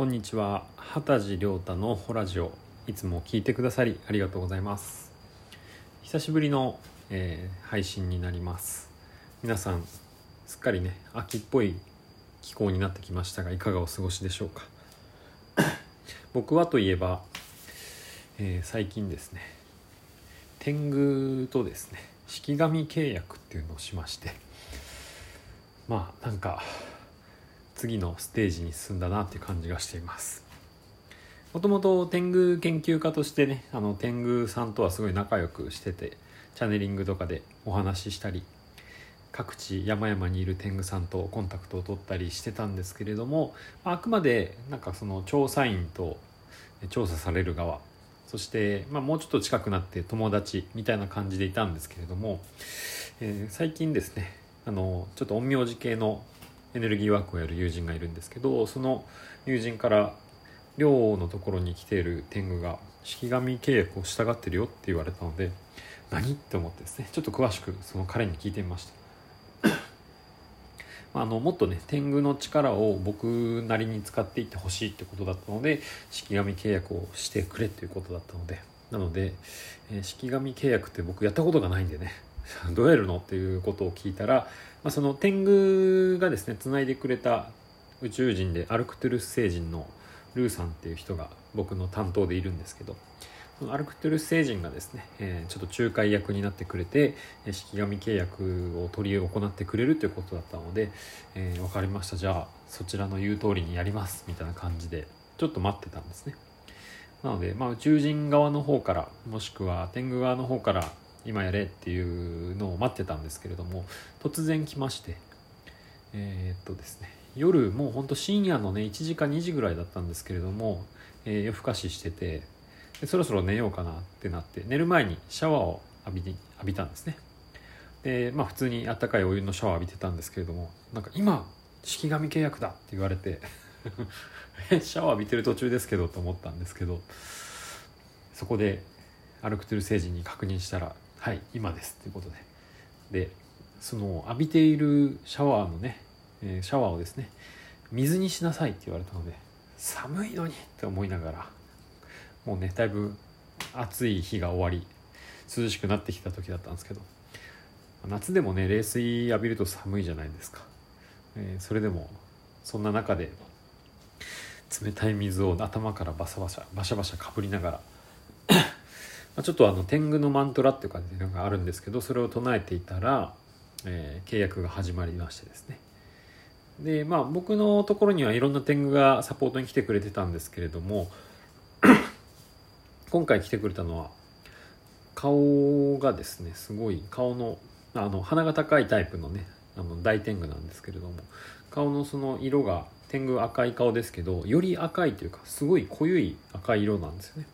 こんにちは。畑地亮太のホラジオいつも聞いてくださりありがとうございます。久しぶりの、えー配信になります。皆さんすっかりね秋っぽい気候になってきましたがいかがお過ごしでしょうか？僕はといえば、えー最近ですね天狗とですね式神契約っていうのをしましてまあなんか次のステージに進んだなっていう感じがしています。もともと天狗研究家としてねあの天狗さんとはすごい仲良くしててチャネリングとかでお話ししたり各地山々にいる天狗さんとコンタクトを取ったりしてたんですけれどもああくまでなんかその調査員と調査される側そして、まあ、もうちょっと近くなって友達みたいな感じでいたんですけれども、えー最近ですねあのちょっと陰陽師系のエネルギーワークをやる友人がいるんですけどその友人から寮のところに来ている天狗が式神契約を従ってるよって言われたので何って思ってですねちょっと詳しくその彼に聞いてみました。あのもっとね天狗の力を僕なりに使っていってほしいってことだったので式神契約をしてくれっていうことだったのでなので、えー式神契約って僕やったことがないんでね どうやるのっていうことを聞いたら、まあ、その天狗がですねつないでくれた宇宙人でアルクトゥルス星人のルーさんっていう人が僕の担当でいるんですけどそのアルクトゥルス星人がですね、えーちょっと仲介役になってくれてえー式神契約を取り行ってくれるということだったので、えー、分かりました。じゃあそちらの言う通りにやります。みたいな感じでちょっと待ってたんですね。なので、まあ、宇宙人側の方からもしくは天狗側の方から今やれっていうのを待ってたんですけれども突然来ましてえーっとですね夜もうほんと深夜のね1時か2時ぐらいだったんですけれども、えー夜更かししててでそろそろ寝ようかなってなって寝る前にシャワーを浴びに浴びたんですね。でまあ普通にあったかいお湯のシャワー浴びてたんですけれどもなんか今式神契約だって言われて シャワー浴びてる途中ですけどと思ったんですけどそこでアルクトゥル星人に確認したら「はい今です」っていうことで。でその浴びているシャワーのね、えシャワーをですね水にしなさいって言われたので寒いのにって思いながらもうねだいぶ暑い日が終わり涼しくなってきた時だったんですけど夏でもね冷水浴びると寒いじゃないですか、えーそれでもそんな中で冷たい水を頭からバサバサバシャバシャかぶりながらあちょっとあの天狗のマントラっていう感じのがあるんですけどそれを唱えていたら、えー契約が始まりましてですね。でまあ僕のところにはいろんな天狗がサポートに来てくれてたんですけれども 今回来てくれたのは顔がですねすごい顔のあの鼻が高いタイプのねあの大天狗なんですけれども顔のその色が天狗赤い顔ですけどより赤いというかすごい濃ゆい赤い色なんですよね。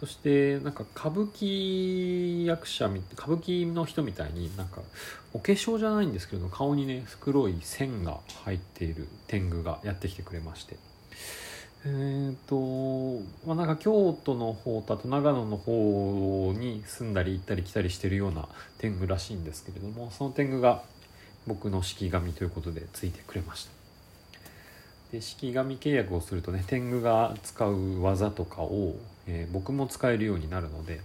そしてなんか歌舞伎役者歌舞伎の人みたいになんかお化粧じゃないんですけれど顔にね黒い線が入っている天狗がやってきてくれまして。えーとまあ、なんか京都の方とあと長野の方に住んだり行ったり来たりしてるような天狗らしいんですけれどもその天狗が僕の式神ということでついてくれました。で式神契約をするとね天狗が使う技とかを、えー僕も使えるようになるので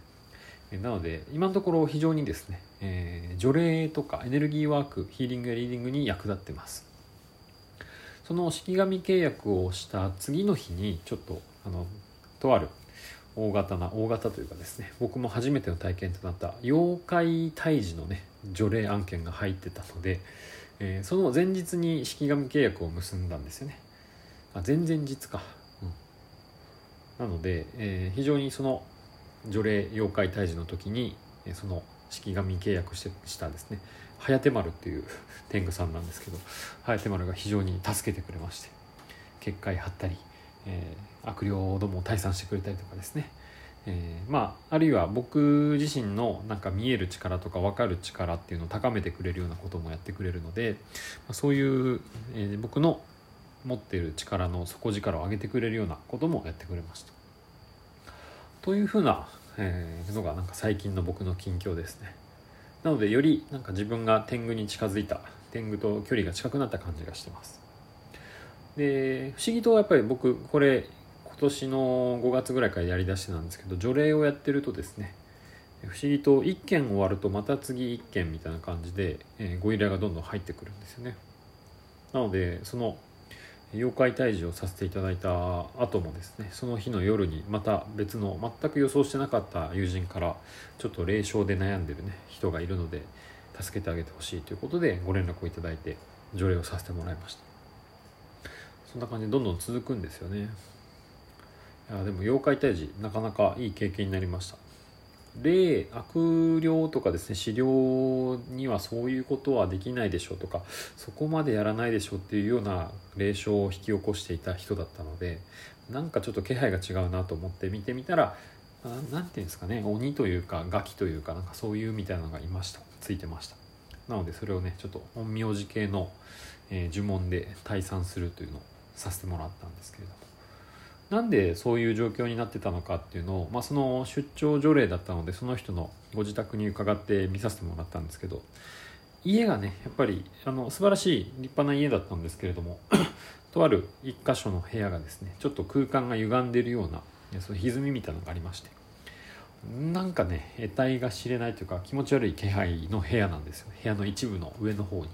えなので今のところ非常にですね、えー除霊とかエネルギーワークヒーリングやリーディングに役立ってます。その式神契約をした次の日にちょっとあのとある大型な大型というかですね僕も初めての体験となった妖怪退治のね除霊案件が入ってたので、えーその前日に式神契約を結んだんですよね。あ前々日か、なので、えー非常にその除霊妖怪退治の時にえその式神契約してしたですね。颯丸っていう 天狗さんなんですけど颯丸が非常に助けてくれまして結界張ったり、えー悪霊どもを退散してくれたりとかですね、えーまああるいは僕自身のなんか見える力とか分かる力っていうのを高めてくれるようなこともやってくれるので、まそういう、えー僕の持っている力の底力を上げてくれるようなこともやってくれました。というふうな、えーのがなんか最近の僕の近況ですね。なのでよりなんか自分が天狗に近づいた天狗と距離が近くなった感じがしてます。で不思議とやっぱり僕これ今年の5月ぐらいからやりだしてなんですけど除霊をやってるとですね不思議と1件終わるとまた次1件みたいな感じで、えー、ご依頼がどんどん入ってくるんですよねなのでその妖怪退治をさせていただいた後もですねその日の夜にまた別の全く予想してなかった友人からちょっと霊障で悩んでるね人がいるので助けてあげてほしいということでご連絡をいただいて除霊をさせてもらいました。そんな感じでどんどん続くんですよね。いやでも妖怪退治なかなかいい経験になりました。霊悪霊とかですね治療にはそういうことはできないでしょうとかそこまでやらないでしょうっていうような霊障を引き起こしていた人だったのでなんかちょっと気配が違うなと思って見てみたら何て言うんですかね鬼というかガキというかなんかそういうみたいなのがいました。ついてました。なのでそれをねちょっと陰陽師系の、えー、呪文で退散するというのをさせてもらったんですけれども。なんでそういう状況になってたのかっていうのを、まあ、その出張除霊だったのでその人のご自宅に伺って見させてもらったんですけど家がねやっぱりあの素晴らしい立派な家だったんですけれども とある一箇所の部屋がですねちょっと空間が歪んでるようなその歪みみたいなのがありましてなんかね得体が知れないというか気持ち悪い気配の部屋なんですよ。部屋の一部の上の方に。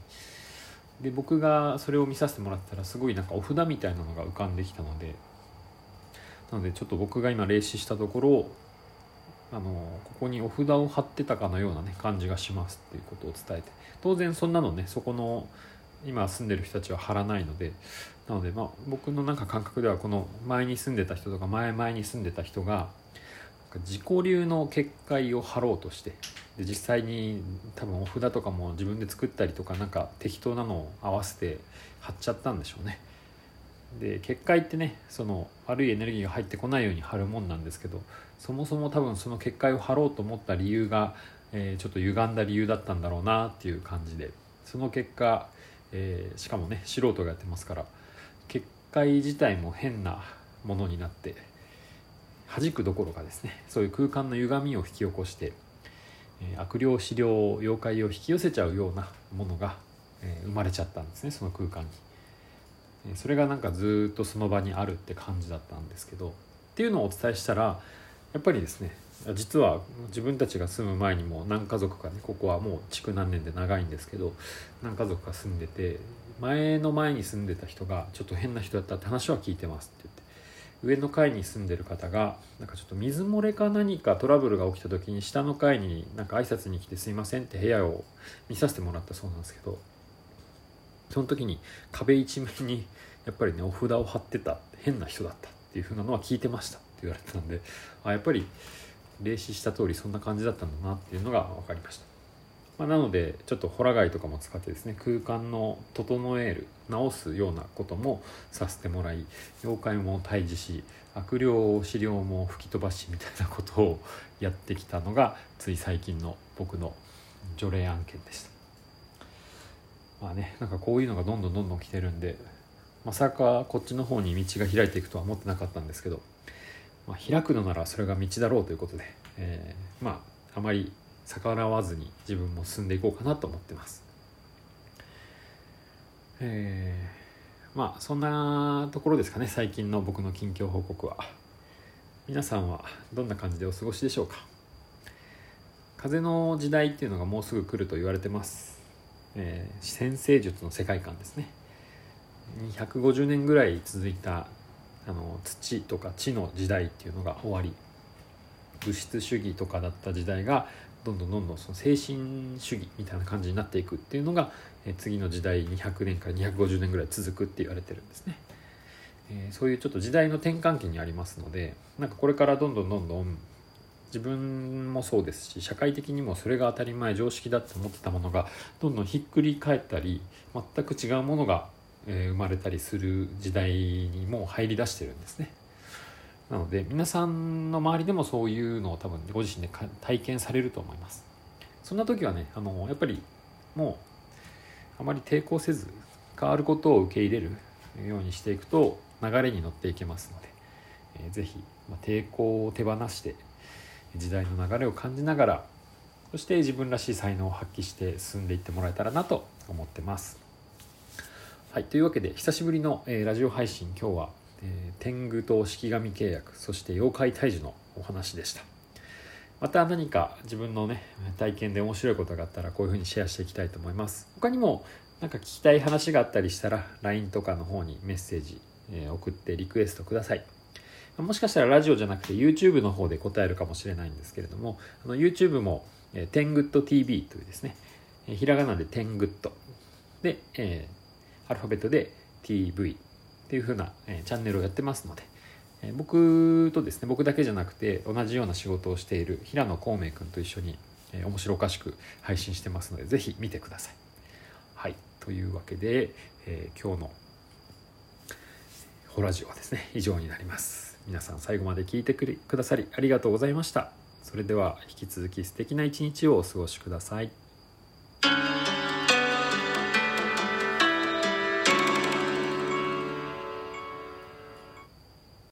で僕がそれを見させてもらったらすごいなんかお札みたいなのが浮かんできたのでなのでちょっと僕が今霊視したところあのここにお札を貼ってたかのようなね感じがしますっていうことを伝えて。当然そんなのねそこの今住んでる人たちは貼らないので。なのでまあ僕のなんか感覚ではこの前に住んでた人とか前々に住んでた人が自己流の結界を貼ろうとしてで実際に多分お札とかも自分で作ったりとかなんか適当なのを合わせて貼っちゃったんでしょうね。で結界ってねその悪いエネルギーが入ってこないように貼るもんなんですけどそもそも多分その結界を貼ろうと思った理由が、えー、ちょっと歪んだ理由だったんだろうなっていう感じでその結果、えー、しかもね素人がやってますから結界自体も変なものになって弾くどころかですねそういう空間の歪みを引き起こして、えー、悪霊死霊妖怪を引き寄せちゃうようなものが、え生まれちゃったんですねその空間に。それがなんかずっとその場にあるって感じだったんですけどっていうのをお伝えしたらやっぱりですね実は自分たちが住む前にも何家族かねここはもう築何年で長いんですけど何家族か住んでて前の前に住んでた人がちょっと変な人だったって話は聞いてますって言って上の階に住んでる方がなんかちょっと水漏れか何かトラブルが起きた時に下の階になんか挨拶に来てすいませんって部屋を見させてもらったそうなんですけどその時に壁一面にやっぱりねお札を貼ってた変な人だったっていう風なのは聞いてましたって言われてたんであやっぱり霊視した通りそんな感じだったんだなっていうのが分かりました、まあ、なのでちょっとホラ貝とかも使ってですね空間の整える直すようなこともさせてもらい妖怪も退治し悪霊を資料も吹き飛ばしみたいなことをやってきたのがつい最近の僕の除霊案件でした。まあねなんかこういうのがどんどんどんどん来てるんでまさかこっちの方に道が開いていくとは思ってなかったんですけど、まあ、開くのならそれが道だろうということで、えー、まああまり逆らわずに自分も進んでいこうかなと思ってます。えー、まあそんなところですかね最近の僕の近況報告は。皆さんはどんな感じでお過ごしでしょうか風の時代っていうのがもうすぐ来ると言われてますえー、先生術の世界観ですね。150年ぐらい続いたあの土とか地の時代っていうのが終わり。物質主義とかだった時代がどんどんどんどんその精神主義みたいな感じになっていくっていうのが、えー、次の時代200年から250年ぐらい続くって言われてるんですね、えー、そういうちょっと時代の転換期にありますのでなんかこれからどんどんどんどん自分もそうですし社会的にもそれが当たり前常識だと思ってたものがどんどんひっくり返ったり全く違うものが、え生まれたりする時代にもう入りだしてるんですね。なので皆さんの周りでもそういうのを多分ご自身で体験されると思います。そんな時はねあのやっぱりもうあまり抵抗せず変わることを受け入れるようにしていくと流れに乗っていけますので、えー、ぜひ、ま抵抗を手放して時代の流れを感じながらそして自分らしい才能を発揮して進んでいってもらえたらなと思ってます。はい、というわけで久しぶりの、えーラジオ配信今日は、えー天狗と式神契約そして妖怪退治のお話でした。また何か自分のね体験で面白いことがあったらこういうふうにシェアしていきたいと思います。他にもなんか聞きたい話があったりしたら LINE とかの方にメッセージ、え送ってリクエストください。もしかしたらラジオじゃなくて YouTube の方で答えるかもしれないんですけれどもあの YouTube も、えー、天グッド TV というですね、えーひらがなで天グッドで、えーアルファベットで TV っていう風な、えーチャンネルをやってますので、えー僕とですね僕だけじゃなくて同じような仕事をしている平野孔明君と一緒に、えー面白おかしく配信してますのでぜひ見てください。はいというわけで、えー今日のホラジオはですね以上になります。皆さん最後まで聞いてくくださりありがとうございました。それでは引き続き素敵な一日をお過ごしください。